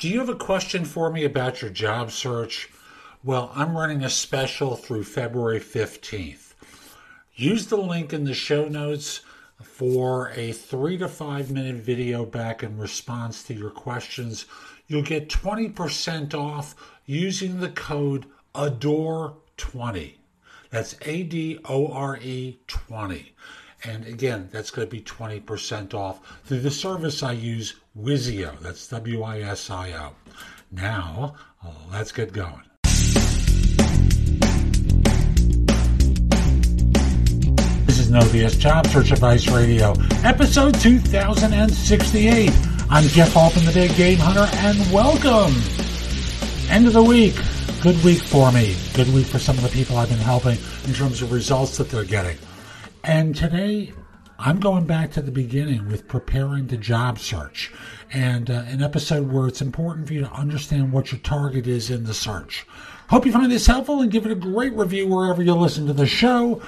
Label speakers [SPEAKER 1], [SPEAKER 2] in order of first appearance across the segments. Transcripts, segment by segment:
[SPEAKER 1] Do you have a question for me about your job search? Well, I'm running a special through February 15th. Use the link in the show notes for a three to five minute video back in response to your questions. You'll get 20% off using the code ADORE20. That's A D O R E 20. And again, that's going to be 20% off through the service I use, Wisio. That's W I S I O. Now, let's get going. This is No BS Job Search Advice Radio, episode 2068. I'm Jeff Altman, the Big Game Hunter, and welcome. End of the week. Good week for me. Good week for some of the people I've been helping in terms of results that they're getting. And today, I'm going back to the beginning with preparing the job search and uh, an episode where it's important for you to understand what your target is in the search. Hope you find this helpful and give it a great review wherever you listen to the show.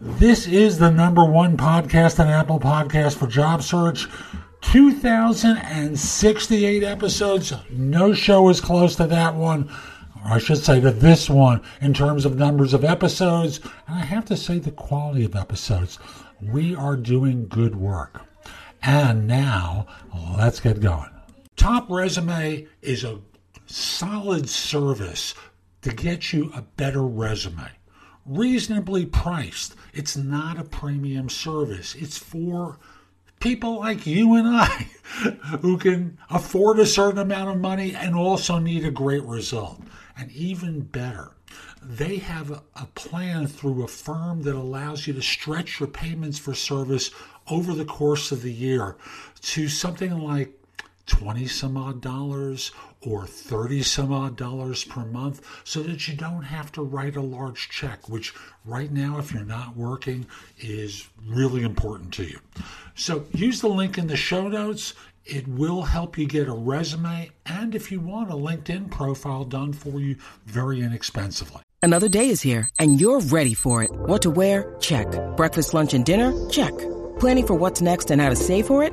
[SPEAKER 1] This is the number one podcast on Apple Podcast for job search. 2068 episodes. No show is close to that one. I should say to this one in terms of numbers of episodes, and I have to say the quality of episodes. We are doing good work. And now, let's get going. Top Resume is a solid service to get you a better resume. Reasonably priced. It's not a premium service. It's for people like you and I who can afford a certain amount of money and also need a great result. And even better, they have a, plan through a firm that allows you to stretch your payments for service over the course of the year to something like 20 some odd dollars or 30 some odd dollars per month so that you don't have to write a large check, which right now, if you're not working, is really important to you. So use the link in the show notes. It will help you get a resume and, if you want, a LinkedIn profile done for you very inexpensively.
[SPEAKER 2] Another day is here and you're ready for it. What to wear? Check. Breakfast, lunch, and dinner? Check. Planning for what's next and how to save for it?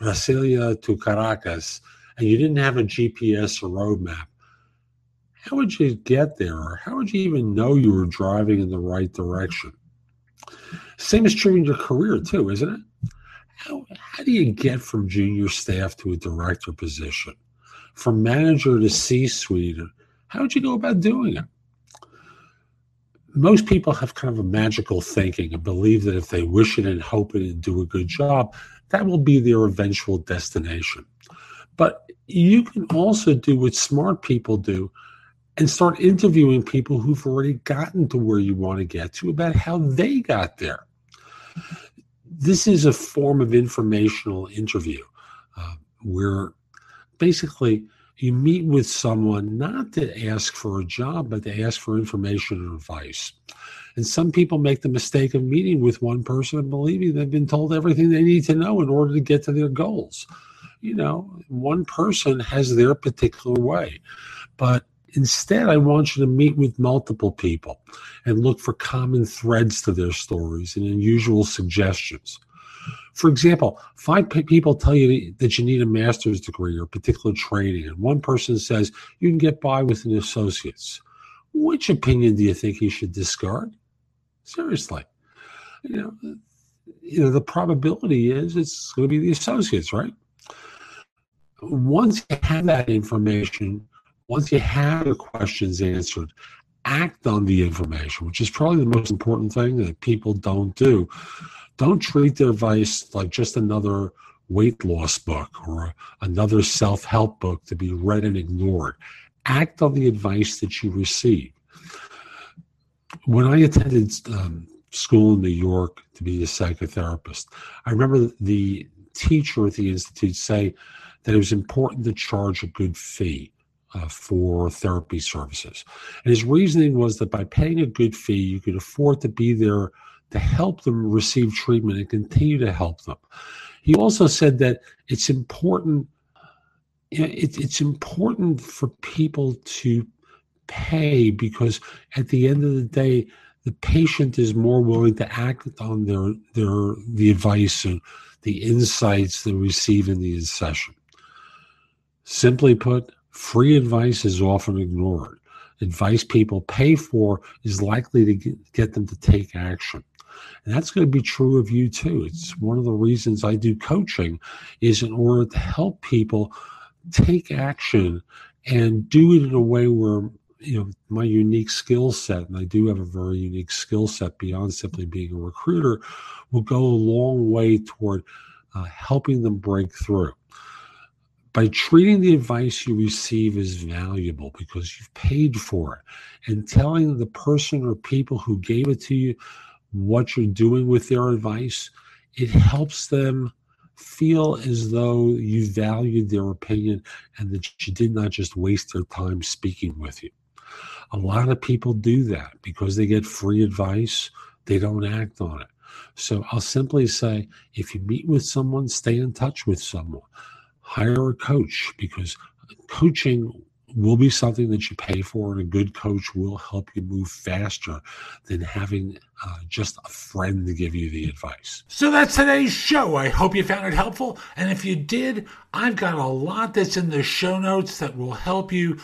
[SPEAKER 1] Brasilia to Caracas and you didn't have a GPS or road map, how would you get there or how would you even know you were driving in the right direction? Same is true in your career too, isn't it? how, how do you get from junior staff to a director position, from manager to C suite? How would you go about doing it? Most people have kind of a magical thinking and believe that if they wish it and hope it and do a good job, that will be their eventual destination. But you can also do what smart people do and start interviewing people who've already gotten to where you want to get to about how they got there this is a form of informational interview uh, where basically you meet with someone not to ask for a job, but to ask for information and advice. And some people make the mistake of meeting with one person and believing they've been told everything they need to know in order to get to their goals. You know, one person has their particular way. But Instead, I want you to meet with multiple people and look for common threads to their stories and unusual suggestions. For example, five people tell you that you need a master's degree or particular training, and one person says you can get by with an associate's. Which opinion do you think you should discard? Seriously, you know, you know the probability is it's going to be the associates, right? Once you have that information, once you have the questions answered, act on the information, which is probably the most important thing that people don't do. Don't treat their advice like just another weight loss book or another self help book to be read and ignored. Act on the advice that you receive. When I attended um, school in New York to be a psychotherapist, I remember the teacher at the institute say that it was important to charge a good fee uh, for therapy services. And his reasoning was that by paying a good fee, you could afford to be there to help them receive treatment and continue to help them. He also said that it's important. It, it's important for people to pay because at the end of the day, the patient is more willing to act on their their the advice and the insights they receive in the session. Simply put, free advice is often ignored. Advice people pay for is likely to get, them to take action. And that's going to be true of you too. It's one of the reasons I do coaching is in order to help people take action and do it in a way where you know my unique skill set and i do have a very unique skill set beyond simply being a recruiter will go a long way toward uh, helping them break through by treating the advice you receive as valuable because you've paid for it and telling the person or people who gave it to you what you're doing with their advice it helps them feel as though you valued their opinion and that you did not just waste their time speaking with you a lot of people do that because they get free advice, they don't act on it. So I'll simply say if you meet with someone, stay in touch with someone, hire a coach because coaching will be something that you pay for, and a good coach will help you move faster than having uh, just a friend to give you the advice.
[SPEAKER 3] So that's today's show. I hope you found it helpful. And if you did, I've got a lot that's in the show notes that will help you.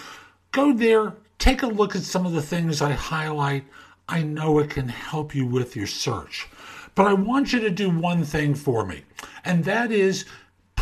[SPEAKER 3] Go there, take a look at some of the things I highlight. I know it can help you with your search. But I want you to do one thing for me, and that is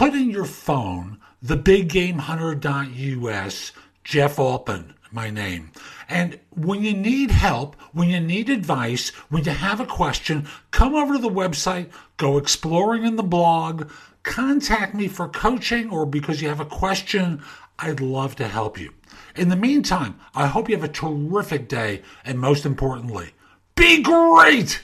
[SPEAKER 3] put in your phone the biggamehunter.us, Jeff Altman, my name. And when you need help, when you need advice, when you have a question, come over to the website, go exploring in the blog, contact me for coaching or because you have a question. I'd love to help you. In the meantime, I hope you have a terrific day, and most importantly, be great!